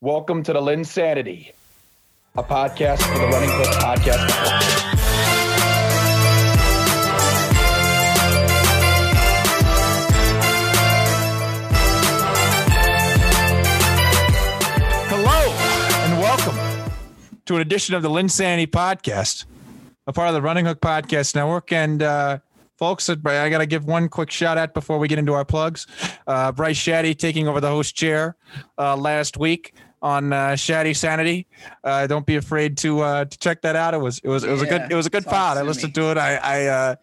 Welcome to the LynnSanity, a podcast for the Running Hook Podcast. Hello and welcome to an edition of the LynnSanity Podcast, a part of the Running Hook Podcast Network. And uh, folks, I got to give one quick shout out before we get into our plugs. Uh, Bryce Shadday taking over the host chair uh, last week on uh, Shadday Sanity. Uh, don't be afraid to uh, to check that out. It was it was it was a good it was a good pod. I listened to it. I I uh,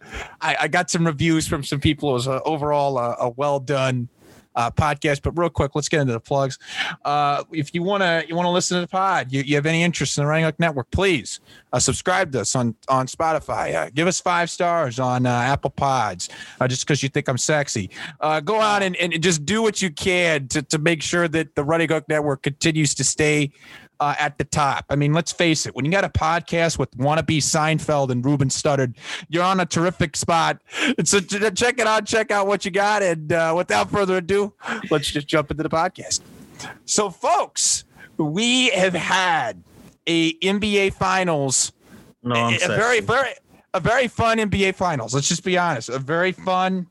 I, I got some reviews from some people. It was uh, overall a, a well done. Uh, podcast, but real quick, let's get into the plugs. Uh, if you want to, you want to listen to the pod, you, you have any interest in the Running Hook Network, please uh, subscribe to us on on Spotify. Uh, give us five stars on uh, Apple Pods, uh, just because you think I'm sexy. Go out and, and just do what you can to, to make sure that the Running Hook Network continues to stay uh, at the top. I mean, let's face it, when you got a podcast with wannabe Seinfeld and Ruben Studdard, you're on a terrific spot. So check it out, check out what you got. And uh, without further ado, let's just jump into the podcast. So, folks, we have had a NBA Finals No, I'm a, a very, very, a very fun NBA Finals. Let's just be honest. A very fun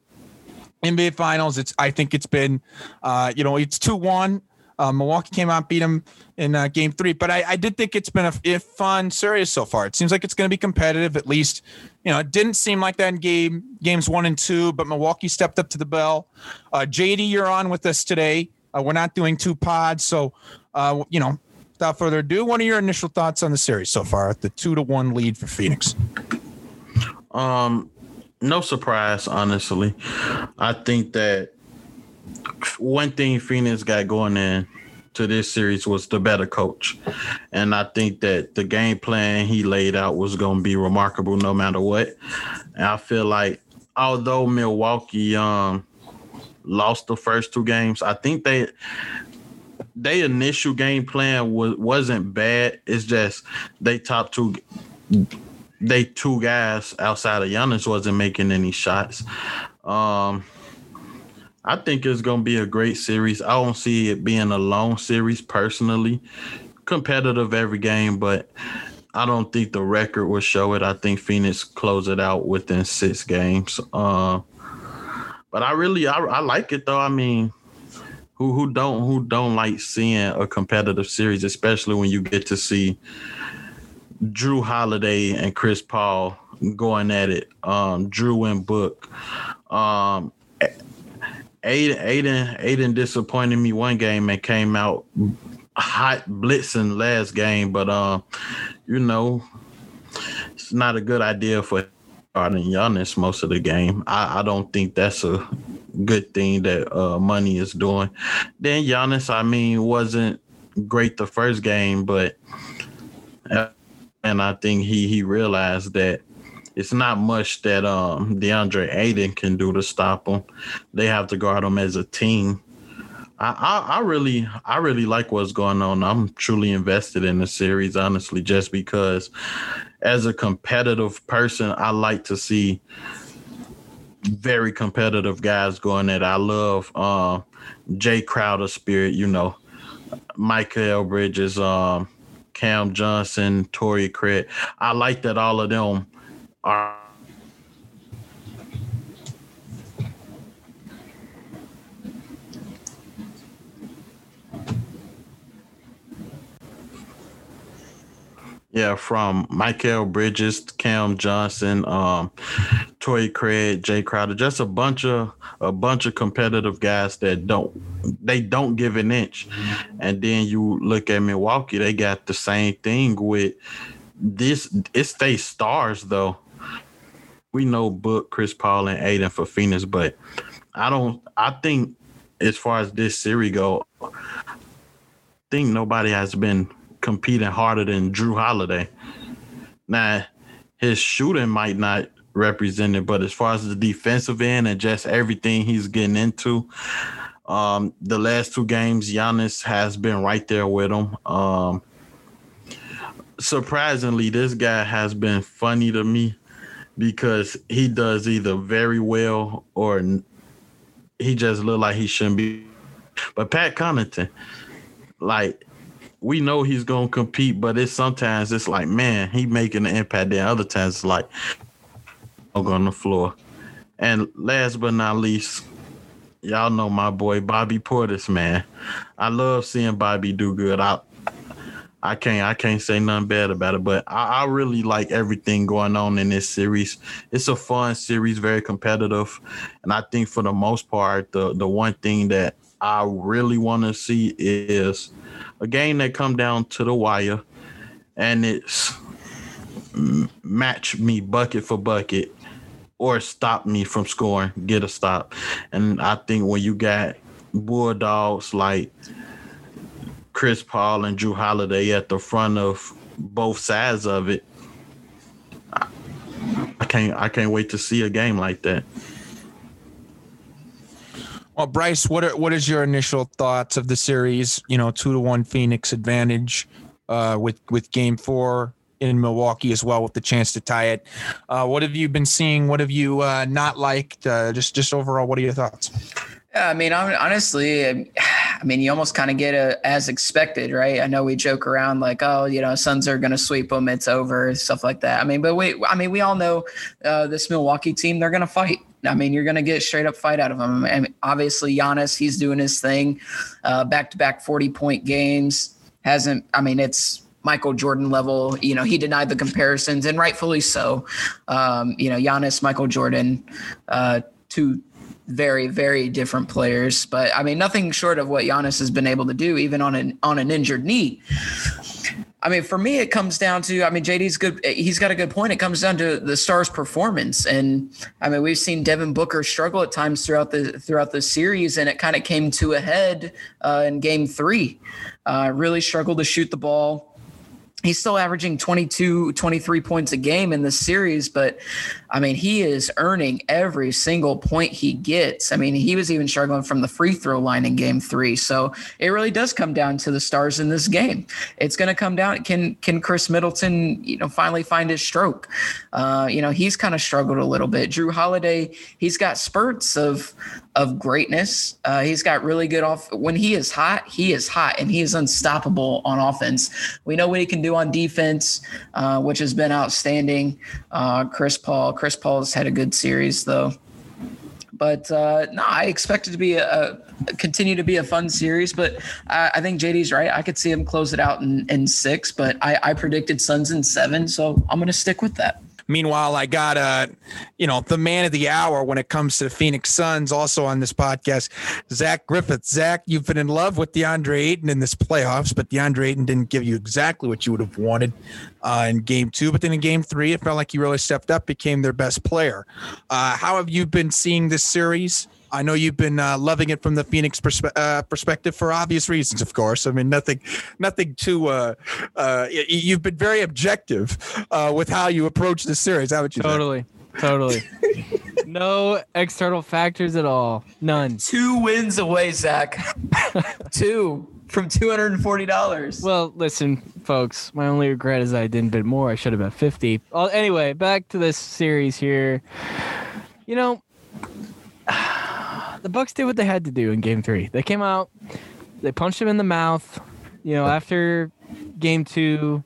NBA Finals. It's. I think it's been, uh, you know, it's two one. Uh, Milwaukee came out, beat them in uh, Game Three, but I, I did think it's been a, a fun series so far. It seems like it's going to be competitive. At least, you know, it didn't seem like that in game games one and two, but Milwaukee stepped up to the bell. Uh, JD, you're on with us today. Uh, we're not doing two pods, so uh, you know, without further ado, what are your initial thoughts on the series so far? The two to one lead for Phoenix. Um, no surprise, honestly. I think that one thing Phoenix got going in to this series was the better coach. And I think that the game plan he laid out was going to be remarkable no matter what. And I feel like although Milwaukee um lost the first two games, I think they they initial game plan was wasn't bad. It's just they top two they two guys outside of Giannis wasn't making any shots. Um, I think it's gonna be a great series. I don't see it being a long series personally. Competitive every game, but I don't think the record will show it. I think Phoenix close it out within six games. Uh, but I really I, I like it though. I mean, who who don't who don't like seeing a competitive series, especially when you get to see Jrue Holiday and Chris Paul going at it. Um, Jrue and Book. Um, Ayton, Ayton, Ayton disappointed me one game and came out hot blitzing last game, but um, you know, it's not a good idea for starting Giannis most of the game. I, I don't think that's a good thing that uh, Monty is doing. Then Giannis, I mean, wasn't great the first game, but uh, and I think he he realized that it's not much that um DeAndre Ayton can do to stop him. They have to guard him as a team. I, I I really I really like what's going on. I'm truly invested in the series, honestly, just because as a competitive person, I like to see very competitive guys going at. it. I love uh, Jae Crowder spirit, you know, Mikal Bridges, um, Cam Johnson, Torrey Craig. I like that all of them are Yeah, from Mikal Bridges, Cam Johnson, um, Torrey Craig, Jae Crowder, just a bunch of a bunch of competitive guys that don't they don't give an inch. And then you look at Milwaukee, they got the same thing with this it's they stars though. We know Book, Chris Paul, and Ayton for Phoenix, but I don't I think as far as this series go, I think nobody has been competing harder than Jrue Holiday. Now, his shooting might not represent it, but as far as the defensive end and just everything he's getting into, um, the last two games, Giannis has been right there with him. Um, surprisingly, this guy has been funny to me because he does either very well or he just look like he shouldn't be. But Pat Connaughton, like we know he's gonna compete, but it's sometimes it's like, man, he making an impact. Then other times it's like, I'm on the floor. And last but not least, y'all know my boy Bobby Portis, man. I love seeing Bobby do good. I I can't I can't say nothing bad about it, but I, I, really like everything going on in this series. It's a fun series, very competitive, and I think for the most part, the the one thing that I really want to see is a game that come down to the wire, and it's match me bucket for bucket or stop me from scoring, get a stop. And I think when you got bulldogs like Chris Paul and Jrue Holiday at the front of both sides of it, I can't I can't wait to see a game like that. Well, Bryce, what are, what is your initial thoughts of the series? You know, two to one Phoenix advantage uh, with with Game Four in Milwaukee as well, with the chance to tie it. Uh, what have you been seeing? What have you uh, not liked? Uh, just just overall, what are your thoughts? Yeah, I mean, honestly, I mean, you almost kind of get a as expected, right? I know we joke around like, oh, you know, Suns are going to sweep them, it's over, stuff like that. I mean, but we, I mean, we all know uh, this Milwaukee team, they're going to fight. I mean, you're going to get straight up fight out of them. And obviously, Giannis, he's doing his thing, back to back 40 point games. Hasn't, I mean, it's Michael Jordan level. You know, he denied the comparisons, and rightfully so. Um, you know, Giannis, Michael Jordan, uh, two very, very different players. But I mean, nothing short of what Giannis has been able to do, even on an on an injured knee. I mean, for me, it comes down to I mean, JD's good. He's got a good point. It comes down to the Stars' performance, and I mean, we've seen Devin Booker struggle at times throughout the throughout the series, and it kind of came to a head uh, in Game Three. Uh, really struggled to shoot the ball he's still averaging 22 23 points a game in this series but i mean he is earning every single point he gets. I mean he was even struggling from the free throw line in game three. So it really does come down to the stars in this game. It's going to come down can can Khris Middleton you know finally find his stroke? Uh, you know he's kind of struggled a little bit. Jrue holiday he's got spurts of of greatness. Uh, he's got really good off. When he is hot, he is hot, and he is unstoppable on offense. We know what he can do on defense, uh, which has been outstanding. Uh, Chris Paul, Chris Paul's had a good series though. But uh, no, I expect it to be a, a, continue to be a fun series. But I, I, think JD's right. I could see him close it out in, in six, but I, I predicted Suns in seven, so I'm going to stick with that. Meanwhile, I got uh, you know, the man of the hour when it comes to the Phoenix Suns, also on this podcast, Zach Griffith. Zach, you've been in love with DeAndre Ayton in this playoffs, but DeAndre Ayton didn't give you exactly what you would have wanted uh, in game two. But then in game three, it felt like he really stepped up, became their best player. Uh, how have you been seeing this series? I know you've been uh, loving it from the Phoenix perspe- uh, perspective for obvious reasons, of course. I mean, nothing, nothing too. Uh, uh you've been very objective uh, with how you approach the series, haven't you? Totally, totally. no external factors at all. None. Two wins away, Zach. Two from two hundred and forty dollars. Well, listen, folks. My only regret is I didn't bid more. I should have bet fifty. Well, anyway, back to this series here. You know the Bucks did what they had to do in Game Three. They came out, they punched him in the mouth. You know, after Game Two,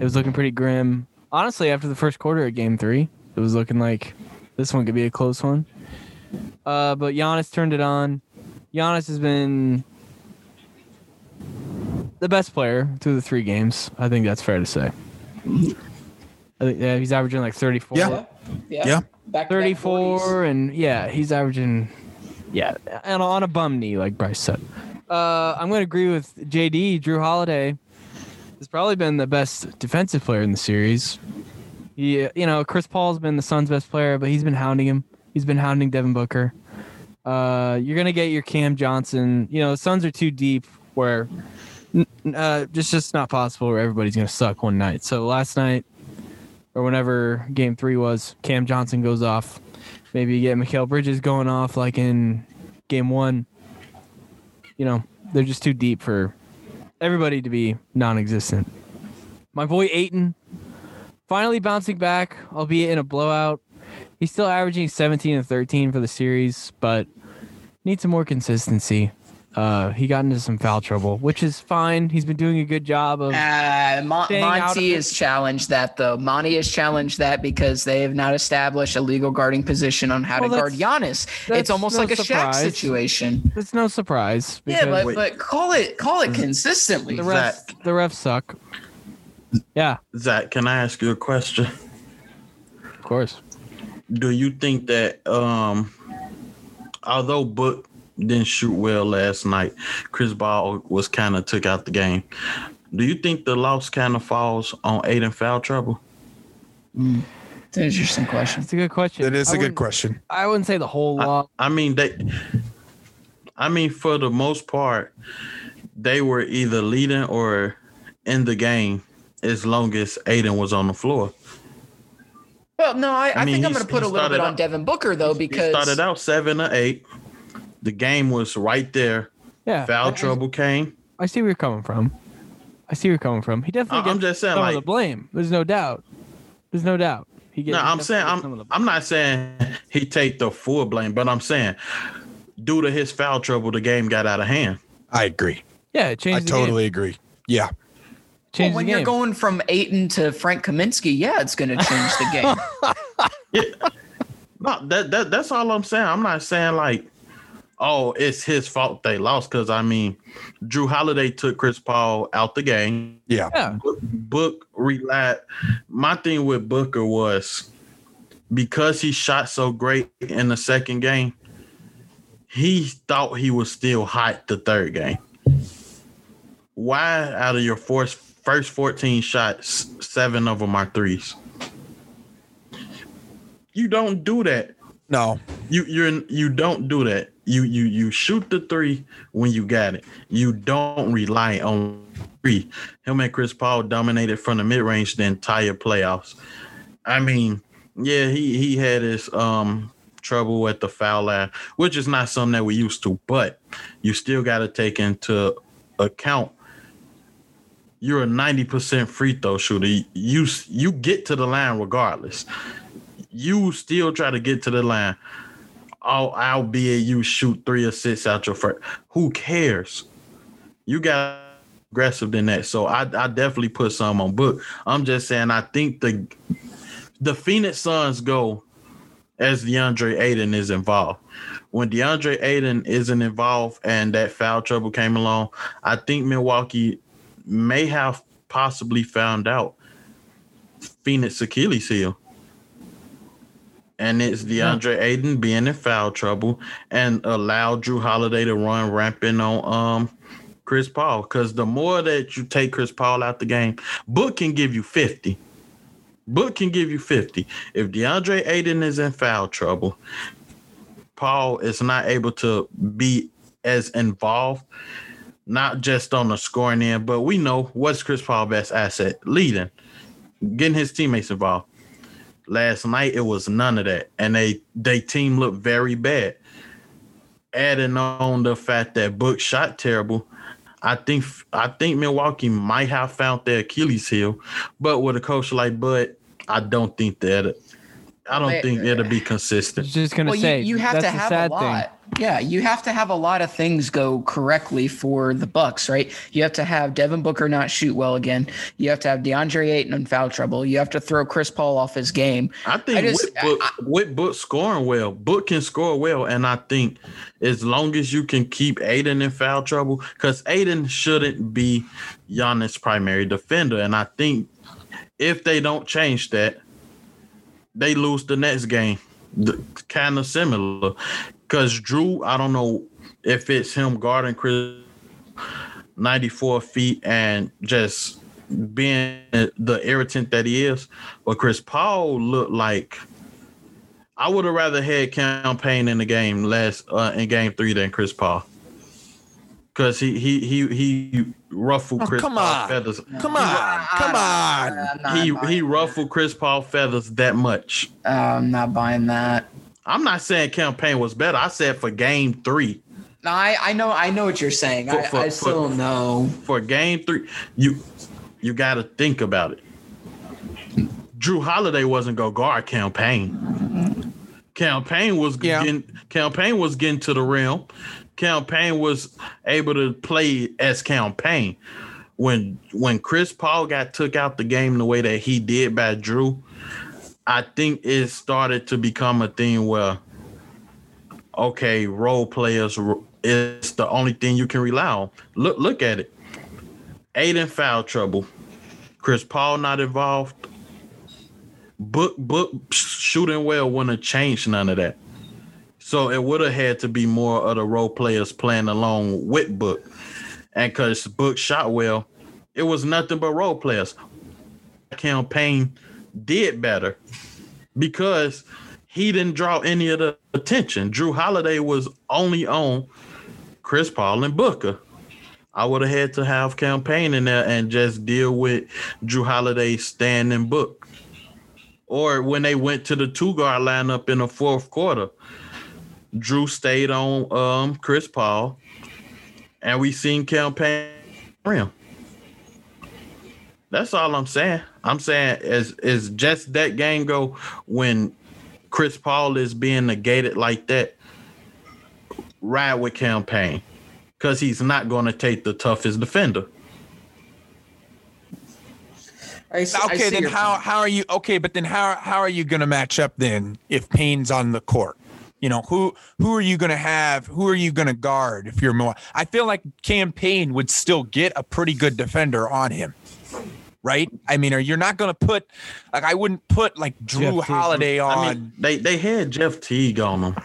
it was looking pretty grim. Honestly, after the first quarter of Game Three, it was looking like this one could be a close one. Uh, but Giannis turned it on. Giannis has been the best player through the three games. I think that's fair to say. I think yeah, he's averaging like 34. Yeah. Yeah. yeah. Back 34 and yeah, he's averaging yeah, and on a bum knee, like Bryce said. Uh, I'm going to agree with JD. Jrue Holiday has probably been the best defensive player in the series. He, you know, Chris Paul's been the Suns' best player, but he's been hounding him. He's been hounding Devin Booker. Uh, you're gonna get your Cam Johnson. You know, the Suns are too deep where uh, just just not possible where everybody's gonna suck one night. So last night or whenever Game Three was, Cam Johnson goes off Maybe you get Mikal Bridges going off like in game one. You know, they're just too deep for everybody to be non existent. My boy Ayton finally bouncing back, albeit in a blowout. He's still averaging 17 and 13 for the series, but needs some more consistency. Uh, he got into some foul trouble, which is fine. He's been doing a good job of. Uh, Mon- Staying of Monty it. has challenged that though. Monty has challenged that because they have not established a legal guarding position on how Well, to guard that's- Giannis. It's almost no like a Shaq situation. It's no surprise. Yeah, because but but call it call it consistently. the refs Zach. the refs suck. Yeah, Zach, can I ask you a question? of course. Do you think that um although Book didn't shoot well last night, Chris Paul was kind of took out the game. Do you think the loss kind of falls on Ayton foul trouble? It's an interesting question. It's a good question. That is I a good question. I wouldn't say the whole I, lot. I mean they I mean for the most part they were either leading or in the game as long as Ayton was on the floor. Well, no, I, I, I mean, think I'm going to put a little bit started on out- Devin Booker though because He started out seven or eight. The game was right there. Yeah, Foul I- I- trouble came. I see where you're coming from. I see where you're coming from. He definitely I- gets I'm just saying, some of like- the blame. There's no doubt. There's no doubt. He gets. No, he I'm saying gets I'm I'm not saying he take the full blame, but I'm saying due to his foul trouble, the game got out of hand. I agree. yeah, it I changed. the totally game. agree. Yeah. well, when you're going from Ayton to Frank Kaminsky, yeah, it's going to change the game. Yeah. No, that, that that's all I'm saying. I'm not saying like, oh, it's his fault they lost. Cause I mean, Jrue Holiday took Chris Paul out the game. Yeah. yeah, Book, Book relied. My thing with Booker was because he shot so great in the second game, he thought he was still hot the third game. Why out of your first first 14 shots, seven of them are threes? You don't do that. No. You you're you don't do that. You you you shoot the three when you got it. You don't rely on three. Him and Chris Paul dominated from the mid range the entire playoffs. I mean, yeah, he he had his um trouble at the foul line, which is not something that we used to, but you still got to take into account you're a 90% free throw shooter. You you get to the line regardless. You still try to get to the line. Al- a you shoot three six out your first. Who cares? You got aggressive than that. So I, I definitely put some on book. I'm just saying I think the the Phoenix Suns go as DeAndre Ayton is involved. When DeAndre Ayton isn't involved and that foul trouble came along, I think Milwaukee may have possibly found out Phoenix Achilles heel. And it's DeAndre Ayton being in foul trouble and allow Jrue Holiday to run rampant on um Chris Paul. Because the more that you take Chris Paul out the game, Book can give you 50. Book can give you 50. If DeAndre Ayton is in foul trouble, Paul is not able to be as involved, not just on the scoring end, but we know what's Chris Paul's best asset? Leading, getting his teammates involved. Last night it was none of that, and they they team looked very bad. Adding on the fact that Book shot terrible, I think I think Milwaukee might have found their Achilles heel, but with a coach like Bud, I don't think that. I don't think it'll be I consistent. was just gonna well, say you, you have that's to have a sad lot. thing. Yeah, you have to have a lot of things go correctly for the Bucks, right? You have to have Devin Booker not shoot well again. You have to have DeAndre Ayton in foul trouble. You have to throw Chris Paul off his game. I think I just- with, Book, with Book scoring well, Book can score well, and I think as long as you can keep Ayton in foul trouble, because Ayton shouldn't be Giannis' primary defender, and I think if they don't change that, they lose the next game. Kind of similar, because Jrue, I don't know if it's him guarding Chris 94 feet and just being the irritant that he is. But Chris Paul looked like I would have rather had Cam Payne in the game last uh, in game three than Chris Paul. Cause he he he he ruffled Oh, Chris come Paul on. feathers. Come on. Come on. I'm He buying he that. ruffled Chris Paul feathers that much. Uh, I'm not buying that. I'm not saying Cam Payne was better. I said for game three. No, I, I know I know what you're saying. For- I, for- I for- still know. for game three, you you got to think about it. Jrue Holiday wasn't gonna guard Cam Payne. Campaign was Yeah. getting Cam Payne was getting to the rim. Cam Payne was able to play as Cam Payne. When when Chris Paul got took out the game the way that he did by Jrue, I think it started to become a thing where okay, role players is the only thing you can rely on. Look look at it. Ayton foul trouble. Chris Paul not involved. Book book shooting well wouldn't have changed none of that. So it would have had to be more of the role players playing along with Book. And because Book shot well, it was nothing but role players. Cam Payne did better because he didn't draw any of the attention. Jrue Holiday was only on Chris Paul and Booker. I would have had to have Cam Payne in there and just deal with Jrue Holiday standing book. Or when they went to the two guard lineup in the fourth quarter, Jrue stayed on um, Chris Paul, and we seen Cam Payne rim. That's all I'm saying. I'm saying as is just that game go when Chris Paul is being negated like that. Ride with Cam Payne because he's not going to take the toughest defender. I see, okay, I then how point. how are you okay? But then how how are you going to match up then if Payne's on the court? You know who who are you going to have? Who are you going to guard if you're more? I feel like Cam Payne would still get a pretty good defender on him, right? I mean, are you're not going to put like I wouldn't put like Jrue Jeff Holiday on. I mean, they they had Jeff Teague on them.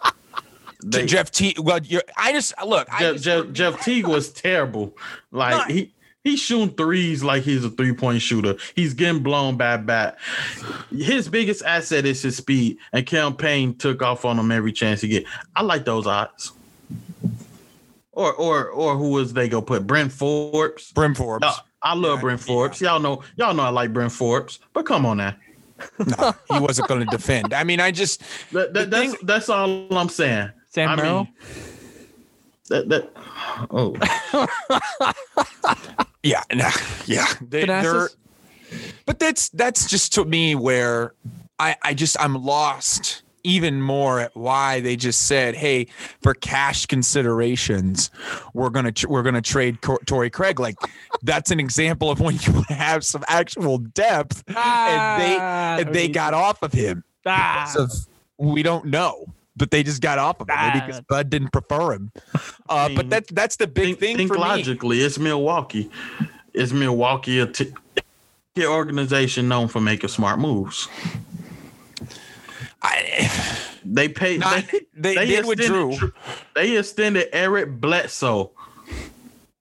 they, Jeff Teague. Well, you're. I just look. Jeff, just, Jeff, Jeff Teague was terrible. Like he He's shooting threes like he's a three point shooter. He's getting blown by bat. His biggest asset is his speed, and Cam Payne took off on him every chance he get. I like those odds. Or or or who was they go put Bryn Forbes? Bryn Forbes. No, I love yeah, Bryn Forbes. Yeah. Y'all know y'all know I like Bryn Forbes, but come on now. no, he wasn't going to defend. I mean, I just that, that, that's thing, that's all I'm saying. Sam I Merrill. Mean, that that oh yeah yeah they, they're but that's that's just to me where I I just I'm lost even more at why they just said, "Hey, for cash considerations, we're gonna we're gonna trade Torrey Craig." Like that's an example of when you have some actual depth, ah, and they and they got off of him. Ah. Of, we don't know but they just got off of him maybe because Bud didn't prefer him. Uh, I mean, but that's that's the big think, thing. Think for logically, me. it's Milwaukee. It's Milwaukee a t- organization known for making smart moves. I, they paid. Not, they, they, they did with Jrue. They extended Eric Bledsoe.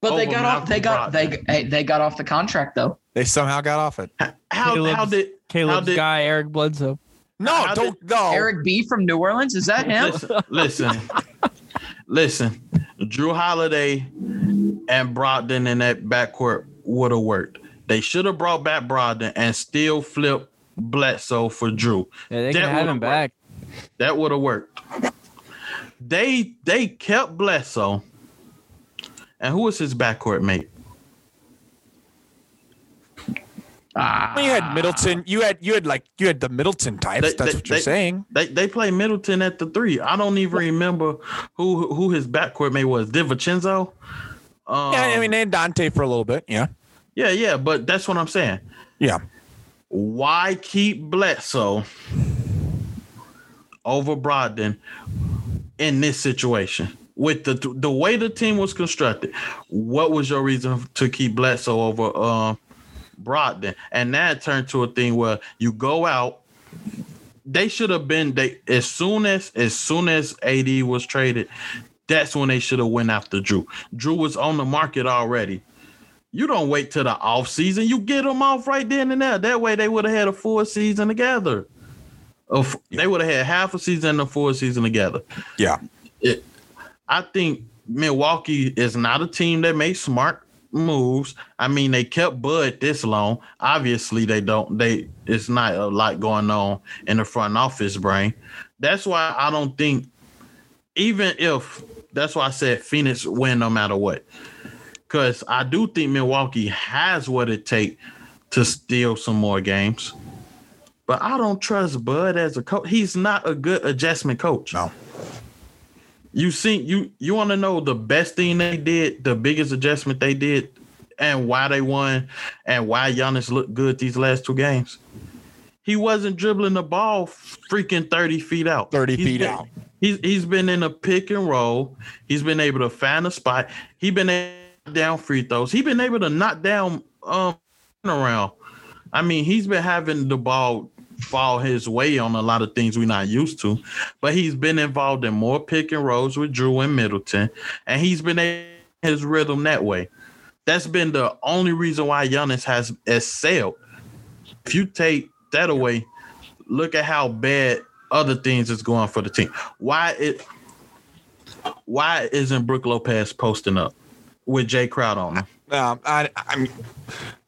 But they got Malcolm off. They got they they got off the contract though. They somehow got off it. How, how did Caleb's how did, guy Eric Bledsoe? No, How don't go. Eric B from New Orleans. Is that him? Listen, listen, listen. Jrue Holiday and Brogdon in that backcourt would have worked. They should have brought back Brogdon and still flipped Bledsoe for Jrue. Yeah, they can have him back. That would have worked. They they kept Bledsoe. And who was his backcourt mate? Ah. Well, you had Middleton. You had you had like you had the Middleton types. They, that's they, what you're they, saying. They they play Middleton at the three. I don't even remember who who his backcourt mate was. DiVincenzo. Um, yeah, I mean they had Donte for a little bit. Yeah. Yeah, yeah, but that's what I'm saying. Yeah. Why keep Bledsoe over Brogdon in this situation? With the the way the team was constructed, what was your reason to keep Bledsoe over uh, Brogdon, and that turned to a thing where you go out. They should have been they as soon as as soon as AD was traded, that's when they should have went after Jrue. Jrue was on the market already. You don't wait till the off season. You get them off right then and there. That way they would have had a full season together. Of they would have had half a season and a full season together. Yeah. It, I think Milwaukee is not a team that makes smart moves. I mean, they kept Bud this long. Obviously, they don't. They it's not a lot going on in the front office brain. That's why I don't think, even if that's why I said Phoenix win no matter what, because I do think Milwaukee has what it takes to steal some more games. But I don't trust Bud as a coach. He's not a good adjustment coach. No. You see, you you want to know the best thing they did, the biggest adjustment they did, and why they won, and why Giannis looked good these last two games. He wasn't dribbling the ball freaking thirty feet out. Thirty He's feet been- out. He's he's been in a pick and roll. He's been able to find a spot. He's been able down free throws. He's been able to knock down um around. I mean, he's been having the ball fall his way on a lot of things we're not used to, but he's been involved in more pick and rolls with Jrue and Middleton, and he's been to his rhythm that way. That's been the only reason why Giannis has excelled. If you take that away, look at how bad other things is going for the team. Why it? Why isn't Brook Lopez posting up with Jay Crowd on him? Um, I, I mean,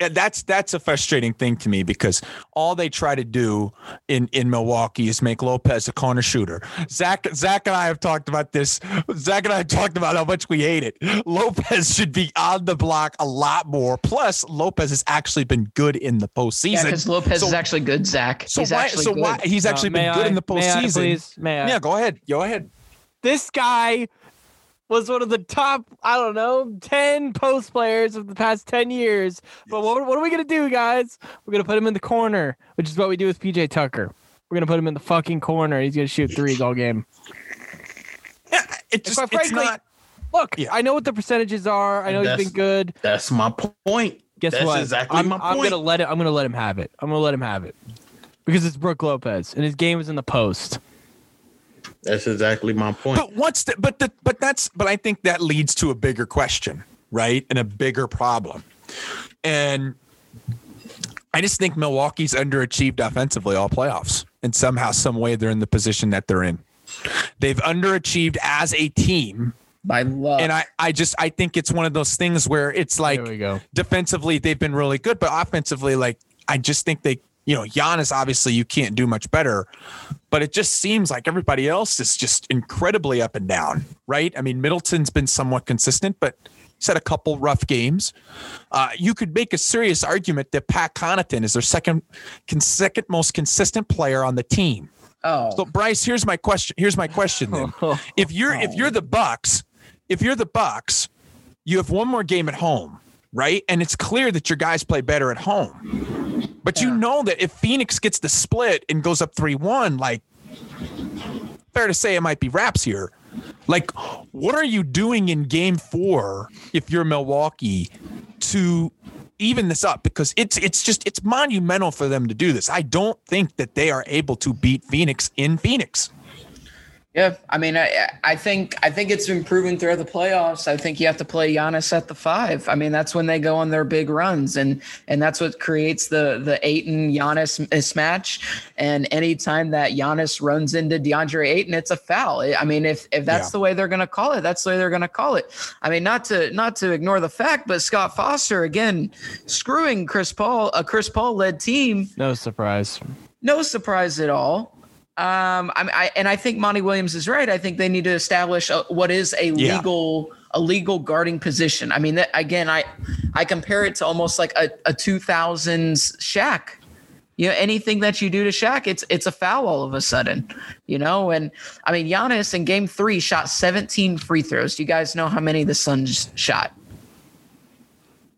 yeah, that's that's a frustrating thing to me because all they try to do in in Milwaukee is make Lopez a corner shooter. Zach Zach and I have talked about this. Zach and I have talked about how much we hate it. Lopez should be on the block a lot more. Plus, Lopez has actually been good in the Yeah, postseason. because Lopez So- is actually good, Zach. so He's why? actually So good. why? He's actually Uh, may been good I- in the may I, postseason. please? May I? Yeah, go ahead. Go ahead. This guy was one of the top, I don't know, 10 post players of the past 10 years. But what, what are we going to do, guys? We're going to put him in the corner, which is what we do with PJ Tucker. We're going to put him in the fucking corner. He's going to shoot threes all game. Yeah, it just quite it's not. Look, Yeah. I know what the percentages are. I know he's been good. That's my point. Guess That's what? exactly I'm, my I'm point. gonna let it. I'm gonna let him have it. I'm gonna let him have it because it's Brook Lopez and his game is in the post. That's exactly my point. But what's the but the but that's but I think that leads to a bigger question, right? And a bigger problem. And I just think Milwaukee's underachieved offensively all playoffs. And somehow, some way they're in the position that they're in. They've underachieved as a team. by luck. And I, I just I think it's one of those things where it's like there we go. defensively they've been really good, but offensively, like I just think they, you know, Giannis obviously you can't do much better, but it just seems like everybody else is just incredibly up and down, right? I mean, Middleton's been somewhat consistent, but he's had a couple rough games. Uh, you could make a serious argument that Pat Connaughton is their second, con- second most consistent player on the team. oh, So Bryce, here's my question. Here's my question then. If you're if you're the Bucks, if you're the Bucks, you have one more game at home, right? And it's clear that your guys play better at home. But you know that if Phoenix gets the split and goes up 3-1, like fair to say it might be wraps here. Like what are you doing in game 4 if you're Milwaukee to even this up because it's it's just it's monumental for them to do this. I don't think that they are able to beat Phoenix in Phoenix. Yeah, I mean, I I think I think it's been proven throughout the playoffs. I think you have to play Giannis at the five. I mean, that's when they go on their big runs, and and that's what creates the the Ayton Giannis mismatch. And anytime that Giannis runs into DeAndre Ayton, it's a foul. I mean, if if that's Yeah. the way they're going to call it, that's the way they're going to call it. I mean, not to not to ignore the fact, but Scott Foster again screwing Chris Paul, a Chris Paul led team No surprise. no surprise at all. Um, I, I and I think Monty Williams is right. I think they need to establish a, what is a Yeah. legal a legal guarding position. I mean, that again, I I compare it to almost like a, a 2000s Shaq. You know, anything that you do to Shaq, it's it's a foul all of a sudden. You know, and I mean, Giannis in Game Three shot 17 free throws. Do you guys know how many the Suns shot?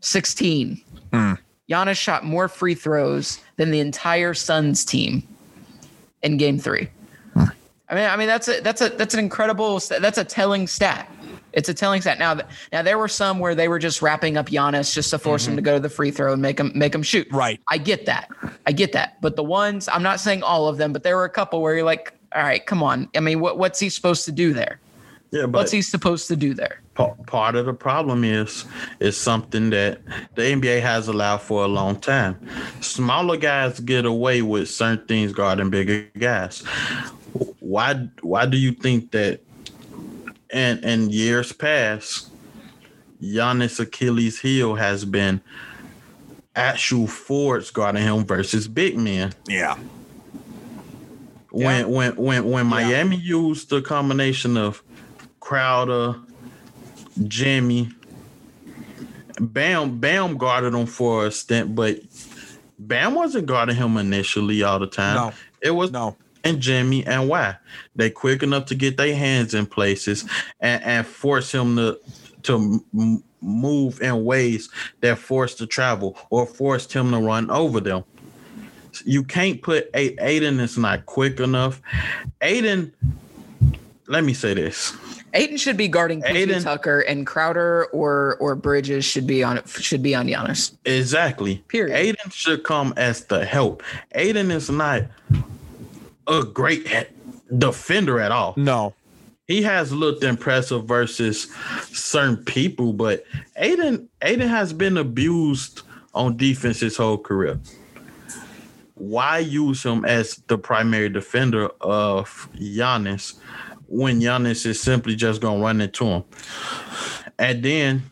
16. Giannis shot more free throws than the entire Suns team in Game Three. I mean, I mean that's a that's a that's an incredible that's a telling stat. It's a telling stat. Now, now there were some where they were just wrapping up Giannis just to force him to mm-hmm. go to the free throw and make him make him shoot. Right. I get that. I get that. But the ones I'm not saying all of them, but there were a couple where you're like, all right, come on. I mean, what what's he supposed to do there? Yeah, but What's he supposed to do there? Pa- part of the problem is is something that the NBA has allowed for a long time. Smaller guys get away with certain things guarding bigger guys. Why why do you think that in in years past Giannis Achilles heel has been actual forwards guarding him versus big men? Yeah. when when when when Miami used the combination of Crowder, Jimmy, Bam Bam guarded him for a stint, but Bam wasn't guarding him initially all the time. No. It was No. and Jimmy and why they quick enough to get their hands in places and, and force him to to m- move in ways that forced to travel or forced him to run over them. You can't put a Ayton is not quick enough. Ayton, let me say this. Ayton should be guarding PJ Ayton- Tucker, and Crowder or or Bridges should be on should be on Giannis. Exactly. Period. Ayton should come as the help. Ayton is not a great he- defender at all. No. He has looked impressive versus certain people, but Ayton Ayton has been abused on defense his whole career. Why use him as the primary defender of Giannis when Giannis is simply just gonna run into him? And then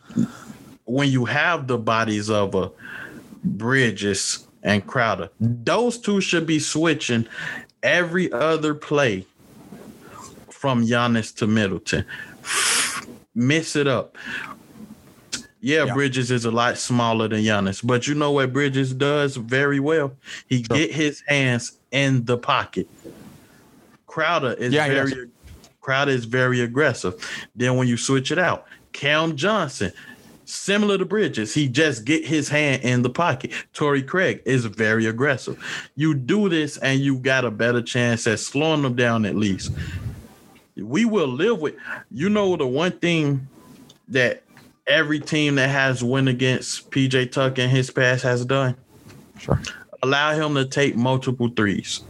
when you have the bodies of a Bridges and Crowder, those two should be switching every other play from Giannis to Middleton. Mix it up. Yeah, Yeah. Bridges is a lot smaller than Giannis, but you know what Bridges does very well? He Sure. get his hands in the pocket. Crowder is Yeah, very. Crowder is very aggressive. Then when you switch it out, Cam Johnson, similar to Bridges, he just get his hand in the pocket. Torrey Craig is very aggressive. You do this and you got a better chance at slowing them down at least. We will live with you know the one thing that every team that has win against PJ Tuck and his pass has done. Sure. Allow him to take multiple threes.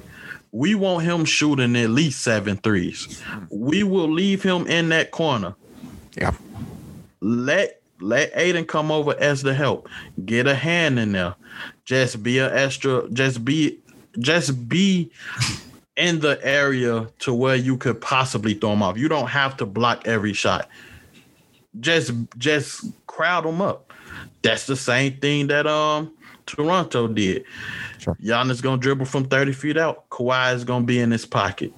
We want him shooting at least seven threes. We will leave him in that corner. Yeah. Let let Ayton come over as the help. Get a hand in there. Just be an extra. Just be. Just be in the area to where you could possibly throw him off. You don't have to block every shot. Just just crowd them up. That's the same thing that um Toronto did. Sure. Giannis gonna dribble from 30 feet out. Kawhi is gonna be in his pocket.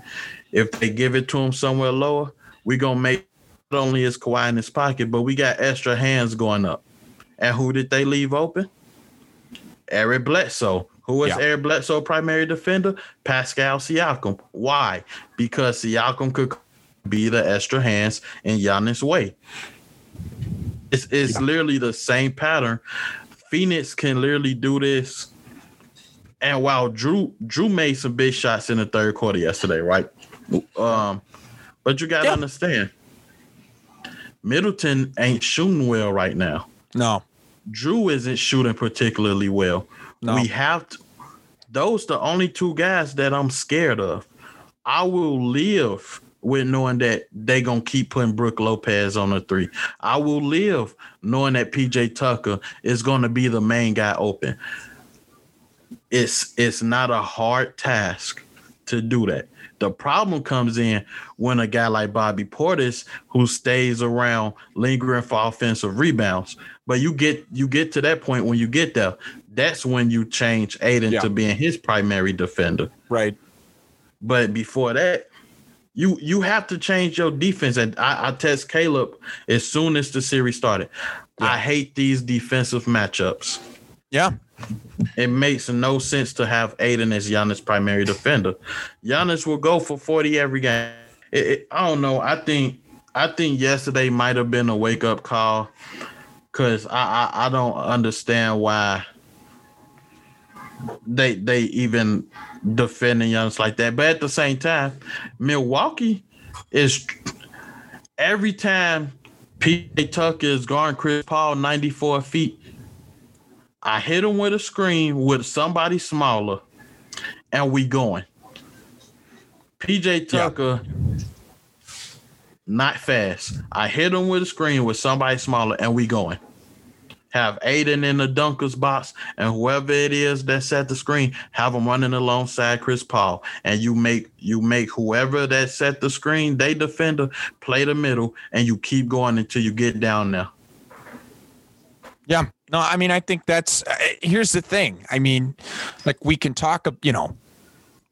If they give it to him somewhere lower, we gonna make not only is Kawhi in his pocket, but we got extra hands going up. And who did they leave open? Eric Bledsoe. Who was Yeah. Eric Bledsoe primary defender? Pascal Siakam. Why? Because Siakam could be the extra hands in Giannis' way. It's, it's Yeah. literally the same pattern. Phoenix can literally do this. And while Jrue Jrue made some big shots in the third quarter yesterday, right? Um, but you gotta Yeah. understand, Middleton ain't shooting well right now. No. Jrue isn't shooting particularly well. No. We have to, those the only two guys that I'm scared of. I will live with knowing that they gonna keep putting Brook Lopez on the three. I will live knowing that PJ Tucker is gonna be the main guy open. It's it's not a hard task to do that. The problem comes in when a guy like Bobby Portis, who stays around lingering for offensive rebounds, but you get you get to that point when you get there, that's when you change Ayton Yeah. to being his primary defender. Right. But before that, you you have to change your defense. And I, I test Caleb as soon as the series started. I hate these defensive matchups. Yeah. It makes no sense to have Ayton as Giannis' primary defender. Giannis will go for 40 every game. It- it- I don't know. I think I think yesterday might have been a wake up call because I, I I don't understand why they they even defending Giannis like that. But at the same time, Milwaukee is every time PJ Tucker is guarding Chris Paul 94 feet. I hit him with a screen with somebody smaller, and we going. PJ Tucker, not fast. I hit him with a screen with somebody smaller, and we going. Have Ayton in the dunkers box, and whoever it is that's at the screen, have them running alongside Chris Paul, and you make you make whoever that set the screen, they defender, play the middle, and you keep going until you get down there. Yeah. No, I mean, I think that's uh, here's the thing. I mean, like we can talk, you know,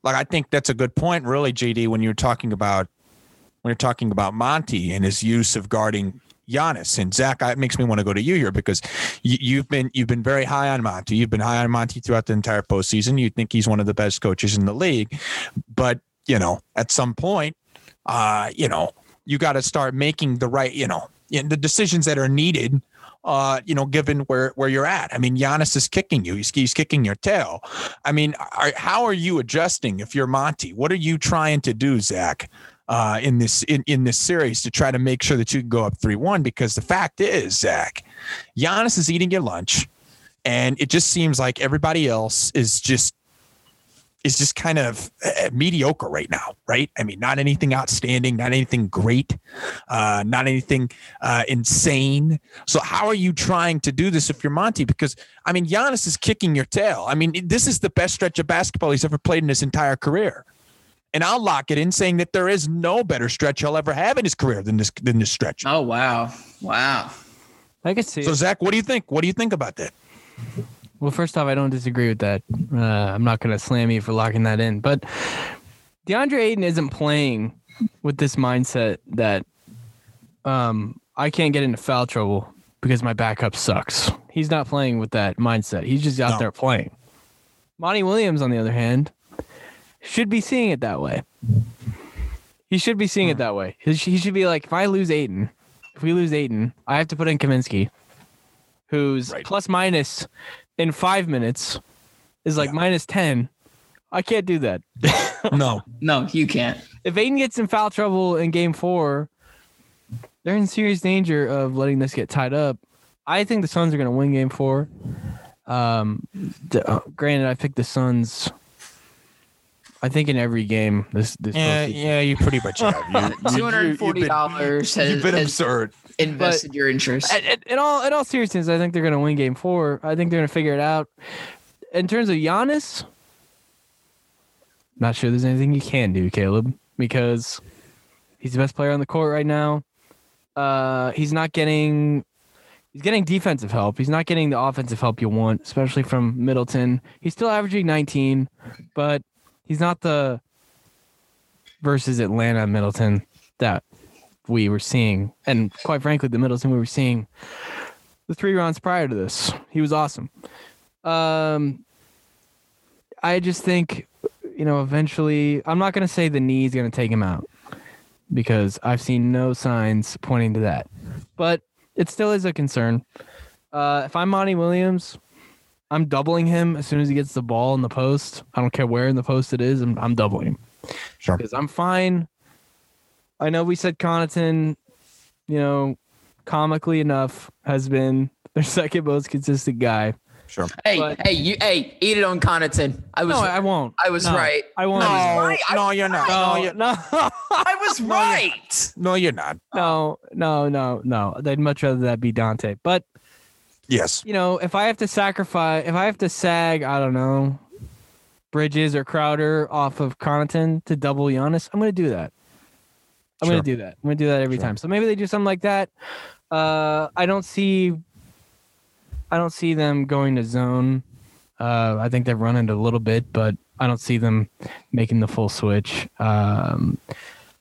like I think that's a good point, really, JD, when you're talking about when you're talking about Monty and his use of guarding Giannis and Zach. It makes me want to go to you here because you, you've been you've been very high on Monty. You've been high on Monty throughout the entire postseason. You think he's one of the best coaches in the league, but you know, at some point, uh, you know, you got to start making the right, you know, the decisions that are needed. Uh, you know, given where where you're at. I mean, Giannis is kicking you. He's, he's kicking your tail. I mean, are, how are you adjusting if you're Monty? What are you trying to do, Zach? Uh, in this in, in this series to try to make sure that you can go up three one because the fact is Zach, Giannis is eating your lunch, and it just seems like everybody else is just is just kind of uh, mediocre right now, right? I mean, not anything outstanding, not anything great, uh, not anything uh, insane. So, how are you trying to do this if you're Monty? Because I mean, Giannis is kicking your tail. I mean, this is the best stretch of basketball he's ever played in his entire career. And I'll lock it in saying that there is no better stretch he'll ever have in his career than this than this stretch. Oh wow, wow. I can see. So. Zach, what do you think? What do you think about that? Well, first off, I don't disagree with that. Uh, I'm not going to slam you for locking that in, but DeAndre Ayton isn't playing with this mindset that um, I can't get into foul trouble because my backup sucks. He's not playing with that mindset. He's just out No. there playing. Monty Williams, on the other hand, should be seeing it that way. He should be seeing it that way. He should be like, if I lose Ayton, if we lose Ayton, I have to put in Kaminsky, who's Right. plus minus in five minutes is like Yeah. minus 10. I can't do that. No, No, you can't. if Ayton gets in foul trouble in game four, they're in serious danger of letting this get tied up. I think the Suns are going to win game four. Um, the, uh, granted, I picked the Suns. I think in every game this this yeah, yeah, you pretty much have. You- you- Two hundred and forty dollars You've has, been absurd. invested your interest. In, in- in all in all seriousness, I think they're going to win game four. I think they're going to figure it out. In terms of Giannis, not sure there's anything you can do, Caleb, because he's the best player on the court right now. Uh, he's not getting he's getting defensive help. He's not getting the offensive help you want, especially from Middleton. He's still averaging 19, but he's not the versus Atlanta Middleton that we were seeing, and quite frankly, the Middleton we were seeing the three rounds prior to this. He was awesome. Um, I just think, you know, eventually, I'm not going to say the knee's going to take him out because I've seen no signs pointing to that, but it still is a concern. Uh, if I'm Monty Williams, I'm doubling him as soon as he gets the ball in the post. I don't care where in the post it is. I'm, I'm doubling him Sure. because I'm fine. I know we said Connaughton, you know, comically enough, has been their second most consistent guy. Sure. hey, but- hey, you, hey, eat it on Connaughton. I was, no, I won't. I was No, right. I won't. No, right. I no, was you're not. No, No, you're, no, I was right. no, you're not. no, no, no, no. They'd much rather that be Dante. But Yes. you know, if I have to sacrifice, if I have to sag, I don't know, Bridges or Crowder off of Connaughton to double Giannis, I'm going to do that. I'm Sure. going to do that. I'm going to do that every Sure. time. So maybe they do something like that. Uh, I don't see, I don't see them going to zone. Uh, I think they've run it a little bit, but I don't see them making the full switch. Um,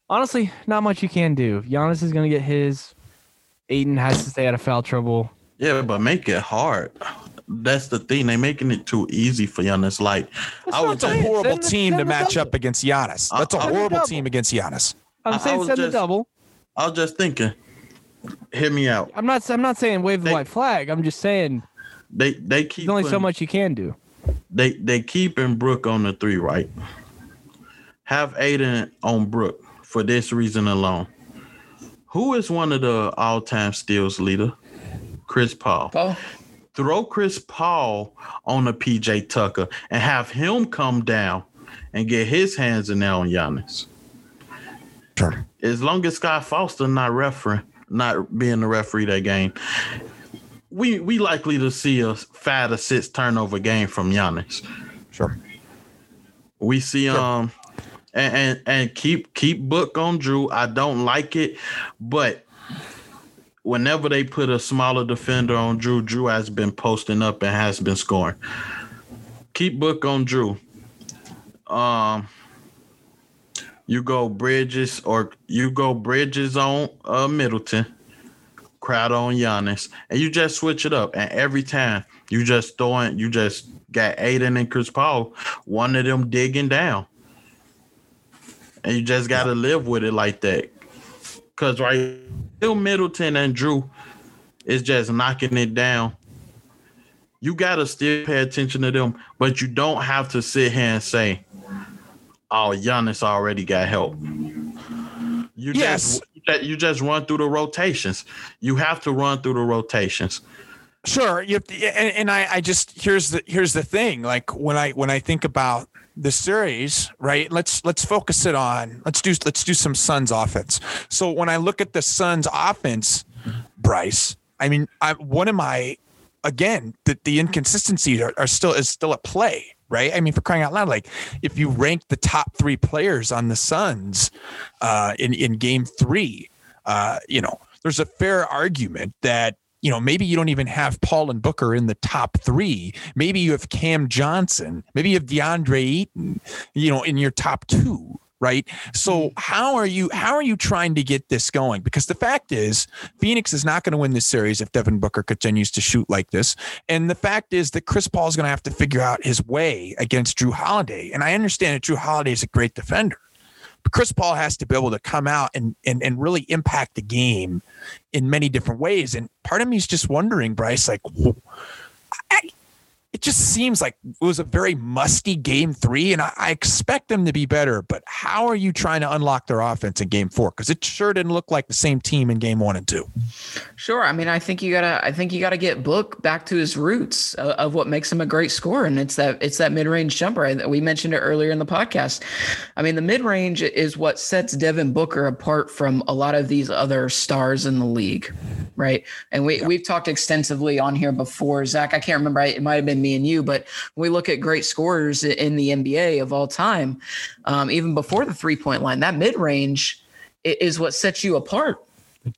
honestly, not much you can do. Giannis is going to get his. Ayton has to stay out of foul trouble. Yeah, but make it hard. That's the thing. They're making it too easy for Giannis. Like I That's a I'm saying. horrible team to match double. up against Giannis. That's a I- horrible team against Giannis. I'm I- I saying was send the just- double. I was just thinking. Hear me out. I'm not. I'm not saying wave the They- white flag. I'm just saying They they keep there's only so much you can do. They they keeping Brook on the three, right? Have Ayton on Brook for this reason alone. Who is one of the all-time steals leader? Chris Paul. Paul, Throw Chris Paul on a PJ Tucker and have him come down and get his hands in there on Giannis. Sure. As long as Scott Foster not referee, not being the referee that game, we we likely to see a five to six turnover game from Giannis. Sure. We see um and, and and keep keep book on Jrue. I don't like it, but whenever they put a smaller defender on Jrue, Jrue has been posting up and has been scoring. Keep book on Jrue. Um you go Bridges or you go Bridges on uh Middleton, crowd on Giannis, and you just switch it up. And every time you just throwing, you just got Ayton and Chris Paul, one of them digging down. and you just got to live with it like that. Cause right, Bill Middleton and Jrue is just knocking it down. You gotta still pay attention to them, but you don't have to sit here and say, "Oh, Giannis already got help." You Yes. just you just run through the rotations. You have to run through the rotations. Sure, you have to, and, and I, I just here's the here's the thing. Like when I when I think about the series, right? Let's let's focus it on let's do let's do some Suns offense. So when I look at the Suns offense, Bryce, I mean, I one of my again the the inconsistencies are, are still is still at play. Right. I mean, for crying out loud, like if you rank the top three players on the Suns uh, in in Game Three, uh, you know, there's a fair argument that you know, maybe you don't even have Paul and Booker in the top three. Maybe you have Cam Johnson. Maybe you have DeAndre Ayton, you know, in your top two, right? So mm-hmm. how are you how are you trying to get this going? Because the fact is, Phoenix is not going to win this series if Devin Booker continues to shoot like this. And the fact is that Chris Paul is going to have to figure out his way against Jrue Holiday. And I understand that Jrue Holiday is a great defender. Chris Paul has to be able to come out and, and and really impact the game in many different ways. And part of me is just wondering, Bryce, like, I, it just seems like it was a very musty game three, and I, I expect them to be better. But how are you trying to unlock their offense in game four? Because it sure didn't look like the same team in game one and two. Sure. I mean, I think you gotta. I think you gotta get Book back to his roots of, of what makes him a great scorer, and it's that it's that mid range jumper. I- We mentioned it earlier in the podcast. I mean, the mid range is what sets Devin Booker apart from a lot of these other stars in the league, right? And we we've talked extensively on here before. Zach, I can't remember. It might have been me and you, but when we look at great scorers in the NBA of all time, um, even before the three point line, that mid range is what sets you apart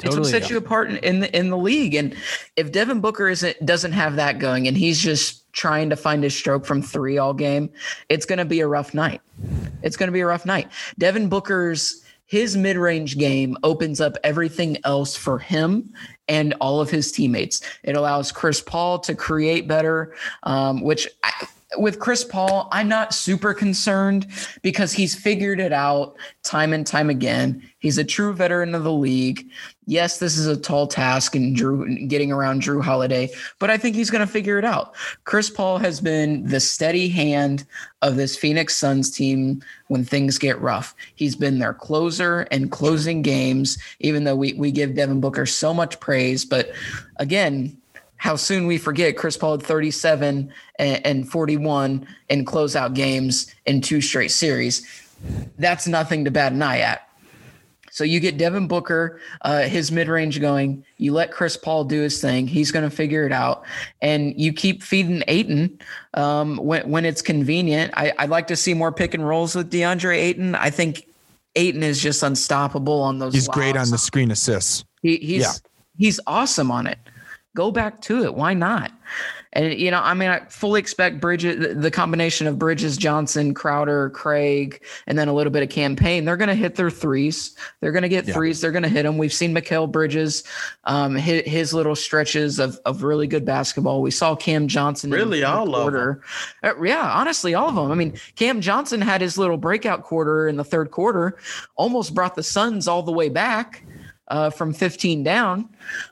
it's what sets you apart in, in the in the league. And if Devin Booker isn't doesn't have that going, and he's just trying to find his stroke from three all game, it's going to be a rough night. It's going to be a rough night. Devin Booker's his mid range game opens up everything else for him and all of his teammates. It allows Chris Paul to create better, um, which. I, with Chris Paul, I'm not super concerned because he's figured it out time and time again. He's a true veteran of the league. Yes, this is a tall task and Jrue getting around Jrue Holiday, but I think he's going to figure it out. Chris Paul has been the steady hand of this Phoenix Suns team when things get rough. He's been their closer and closing games, even though we, we give Devin Booker so much praise. But again, how soon we forget Chris Paul had 37 and, and 41 in closeout games in two straight series. That's nothing to bat an eye at. So you get Devin Booker, uh, his mid range going. You let Chris Paul do his thing. He's going to figure it out, and you keep feeding Ayton um, when when it's convenient. I, I'd like to see more pick and rolls with DeAndre Ayton. I think Ayton is just unstoppable on those. He's great on the screen assists. He, he's Yeah. he's awesome on it. Go back to it. Why not? And you know, I mean, I fully expect Bridges, the- combination of Bridges, Johnson, Crowder, Craig, and then a little bit of Cam Payne. They're going to hit their threes. They're going to get Yeah. threes. They're going to hit them. We've seen Mikal Bridges um, hit his little stretches of of really good basketball. We saw Cam Johnson. in the Really, all quarter. Uh, yeah, honestly, all of them. I mean, Cam Johnson had his little breakout quarter in the third quarter, almost brought the Suns all the way back uh, from 15 down.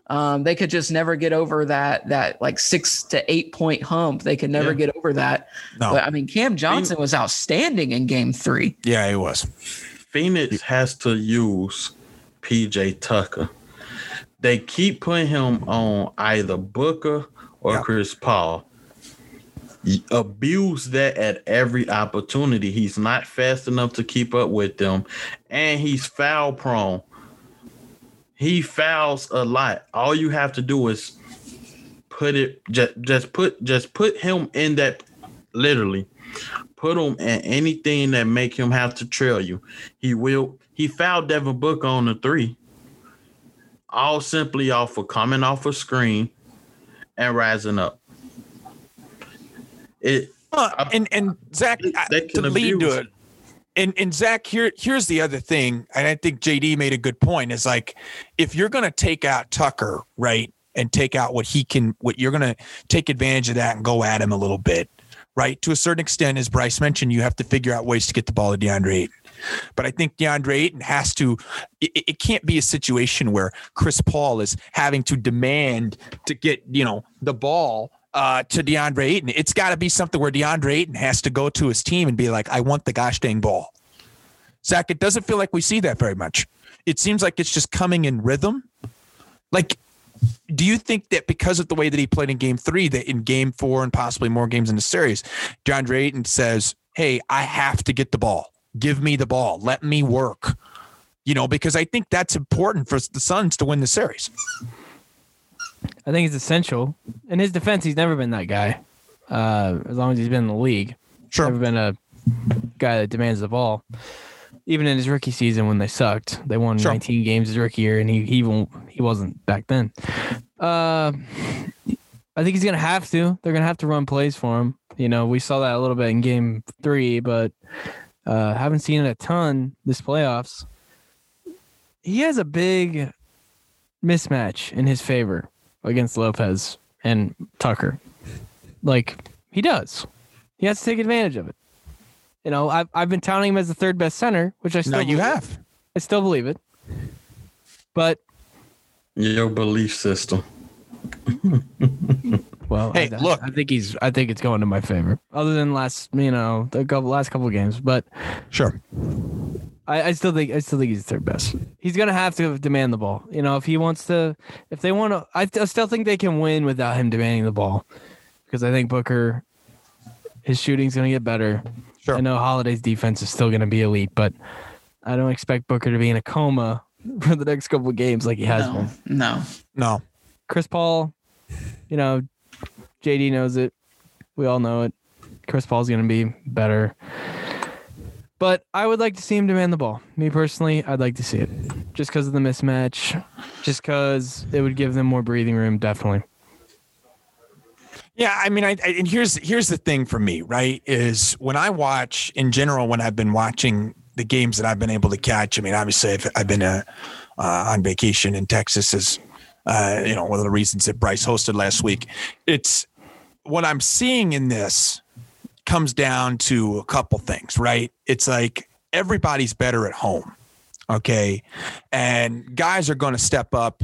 Um, they could just never get over that that like six to eight point hump. They could never Yeah. get over that. No. But I mean, Cam Johnson was outstanding in Game Three. Yeah, he was. Phoenix has to use PJ Tucker. They keep putting him on either Booker or Yeah. Chris Paul. Abuse that at every opportunity. He's not fast enough to keep up with them, and he's foul prone. He fouls a lot. All you have to do is put it just just put just put him in that literally put him in anything that make him have to trail you. He will. He fouled Devin Booker on the three, all simply off of coming off a screen and rising up. It Uh, and and Zach, They- I- they to can lead to it. And and Zach, here here's the other thing, and I think JD made a good point. Is like if you're going to take out Tucker, right, and take out what he can, what you're going to take advantage of that and go at him a little bit, right? To a certain extent, as Bryce mentioned, you have to figure out ways to get the ball to DeAndre. But I think DeAndre Ayton has to. It, it can't be a situation where Chris Paul is having to demand to get you know the ball uh, to DeAndre Ayton. It's got to be something where DeAndre Ayton has to go to his team and be like, "I want the gosh dang ball." Zach, it doesn't feel like we see that very much. It seems like it's just coming in rhythm. Like, do you think that because of the way that he played in game three, that in game four and possibly more games in the series, DeAndre Ayton says, Hey, I have to get the ball. Give me the ball. Let me work. You know, because I think that's important for the Suns to win the series. I think it's essential. In his defense, he's never been that guy. Uh, as long as he's been in the league, Sure. never been a guy that demands the ball. Even in his rookie season when they sucked, they won Sure. 19 games his rookie year, and he he won't he wasn't back then. Uh, I think he's gonna have to. They're gonna have to run plays for him. You know, we saw that a little bit in Game Three, but uh, haven't seen it a ton this playoffs. He has a big mismatch in his favor against Lopez and Tucker. Like he does. He has to take advantage of it. You know, I've I've been touting him as the third best center, which I still No, you believe. have. I still believe it. But Your belief system. well, Hey, I, look. I think he's. I think it's going to my favor. Other than last, you know, the couple last couple games, but Sure. I, I still think I still think he's third best. He's gonna have to demand the ball. You know, if he wants to, if they want to, I, I still think they can win without him demanding the ball, because I think Booker, his shooting's gonna get better. Sure. I know Holiday's defense is still gonna be elite, but I don't expect Booker to be in a coma for the next couple of games like he has No, been. no. No. Chris Paul, you know, JD knows it. We all know it. Chris Paul's going to be better. But I would like to see him demand the ball. Me personally, I'd like to see it. Just because of the mismatch, just because it would give them more breathing room, definitely. Yeah, I mean, I, I and here's here's the thing for me, right? Is when I watch in general, when I've been watching the games that I've been able to catch. I mean, obviously, I've, I've been uh, uh, on vacation in Texas, as uh, you know, one of the reasons that Bryce hosted last week. It's what I'm seeing in this comes down to a couple things, right? It's like everybody's better at home, okay, and guys are going to step up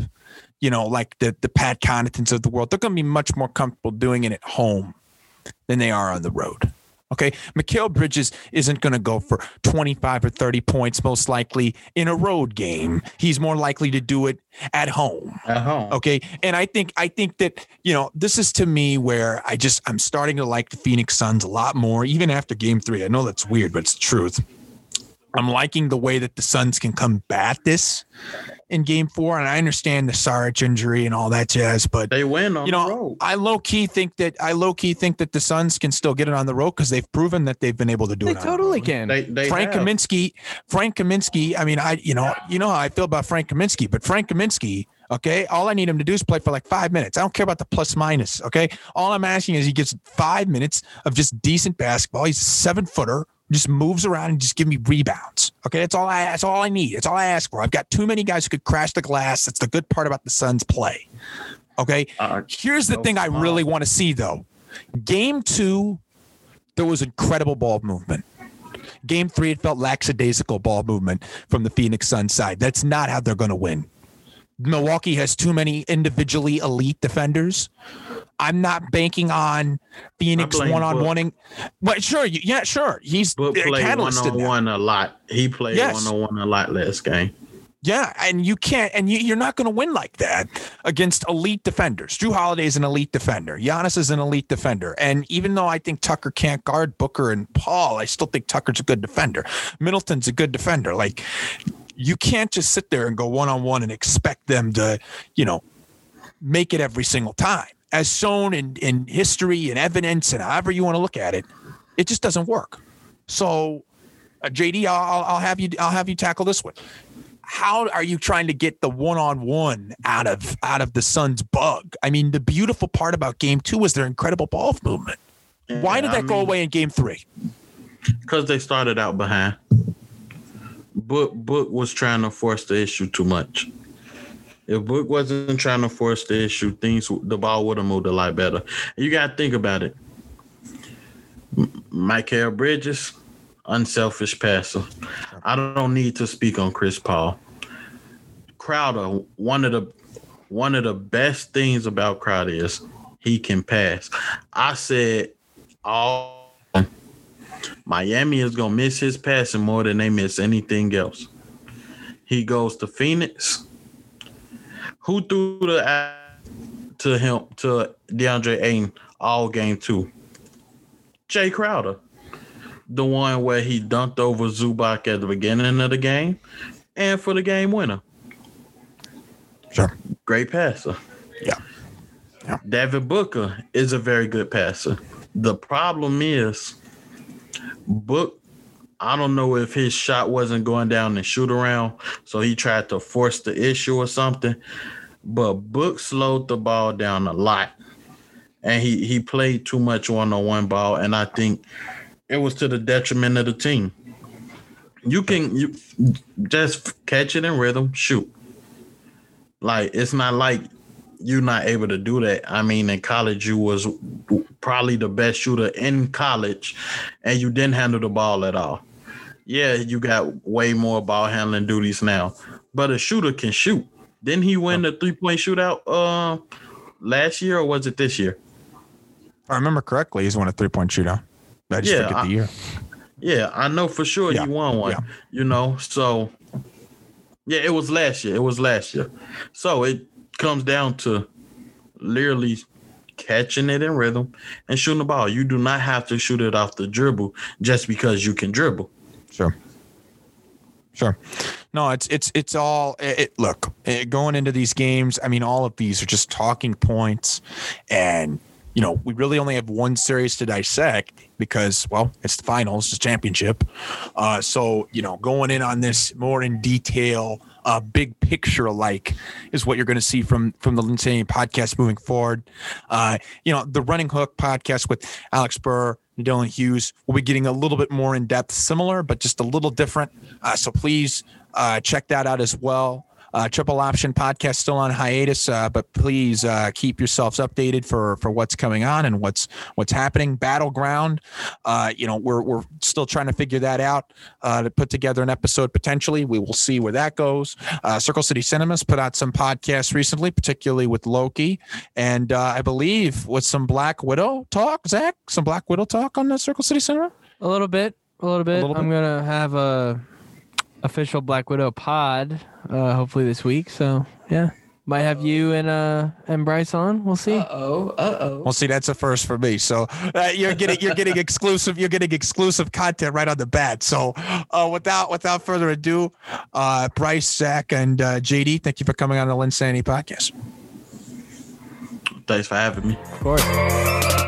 you know, like the the Pat Connaughtons of the world, they're going to be much more comfortable doing it at home than they are on the road. Okay, Mikal Bridges isn't going to go for 25 or 30 points most likely in a road game. He's more likely to do it at home. At home. Okay. And I think I think that, you know, this is to me where I just I'm starting to like the Phoenix Suns a lot more, even after game three. I know that's weird, but it's the truth. I'm liking the way that the Suns can combat this in game four. And I understand the Saric injury and all that jazz, but They win on you the know, road. I low key think that I low key think that the Suns can still get it on the road because they've proven that they've been able to do They it. on the totally road. can. They, they Frank have. Kaminsky, Frank Kaminsky. I mean, I you know you know how I feel about Frank Kaminsky, but Frank Kaminsky. Okay, all I need him to do is play for like five minutes. I don't care about the plus minus. Okay, all I'm asking is he gets five minutes of just decent basketball. He's a seven footer, just moves around and just give me rebounds. Okay, that's all I. That's all I need. That's all I ask for. I've got too many guys who could crash the glass. That's the good part about the Suns' play. Okay, Uh, Here's the No thing I really want to see though. Game two, there was incredible ball movement. Game three, it felt lackadaisical ball movement from the Phoenix Suns side. That's not how they're going to win. Milwaukee has too many individually elite defenders. I'm not banking on Phoenix one on one. But sure, yeah, sure. He's played one on one a lot. He played one on one a lot last game. Yeah, and you can't, and you, you're not going to win like that against elite defenders. Jrue Holiday is an elite defender. Giannis is an elite defender, and even though I think Tucker can't guard Booker and Paul, I still think Tucker's a good defender. Middleton's a good defender. Like, you can't just sit there and go one on one and expect them to, you know, make it every single time. As shown in in history and evidence, and however you want to look at it, it just doesn't work. So, uh, JD, I'll- I'll have you I'll have you tackle this one how are you trying to get the one-on-one out of out of the Suns bug? I mean, the beautiful part about game two was their incredible ball movement. Why did I that go mean, away in game three? Because they started out behind. Book Book was trying to force the issue too much. If Book wasn't trying to force the issue, things the ball would have moved a lot better. You got to think about it. Mikal Bridges, unselfish passer. I don't need to speak on Chris Paul. Crowder, one of the one of the best things about Crowder is he can pass. I said all Miami is gonna miss his passing more than they miss anything else. He goes to Phoenix. Who threw the to him to DeAndre Ayton all game two? Jae Crowder. The one where he dunked over Zubac at the beginning of the game and for the game winner. Sure. Great passer. Yeah. Yeah. Devin Booker is a very good passer. The problem is Book I don't know if his shot wasn't going down and shoot around, so he tried to force the issue or something. But Book slowed the ball down a lot. And he he played too much one-on-one ball. And I think it was to the detriment of the team. You can you just catch it in rhythm, shoot. Like it's not like you're not able to do that. I mean, in college, you was probably the best shooter in college, and you didn't handle the ball at all. Yeah, you got way more ball handling duties now, but a shooter can shoot. Didn't he win the three point shootout uh, last year, or was it this year? I remember correctly, he's won a three point shootout. I just Yeah, forget I- the year. Yeah, I know for sure Yeah, he won one. yeah. You know, so yeah, it was last year. It was last year. So it comes down to literally catching it in rhythm and shooting the ball. You do not have to shoot it off the dribble just because you can dribble. Sure. Sure. No, it's it's it's all it, it- look, eh, going into these games, I mean all of these are just talking points and you know, we really only have one series to dissect because, well, it's the finals, the championship. Uh, so, you know, going in on this more in detail, uh, big picture alike is what you're going to see from from the Lindsay podcast moving forward. Uh, you know, the Running Hook podcast with Alex Burr and Dylan Hughes will be getting a little bit more in depth, similar, but just a little different. Uh, so please uh, check that out as well. Uh, Triple Option podcast still on hiatus, uh, but please uh, keep yourselves updated for for what's coming on and what's what's happening. Battleground, uh, you know, we're we're still trying to figure that out uh, to put together an episode potentially. We will see where that goes. Uh, Circle City Cinemas put out some podcasts recently, particularly with Loki, and uh, I believe with some Black Widow talk. Zach, some Black Widow talk on the Circle City Cinema. A little bit, a little bit. little I'm gonna have a official Black Widow pod, uh, hopefully this week. So yeah, might have you and uh and Bryce on. We'll see. Uh oh. Uh oh. Well, see, that's a first for me. So uh, you're getting you're getting exclusive you're getting exclusive content right on the bat. So uh, without without further ado, uh, Bryce, Zach, and uh, JD, thank you for coming on the LynnSanity podcast. Thanks for having me. Of course.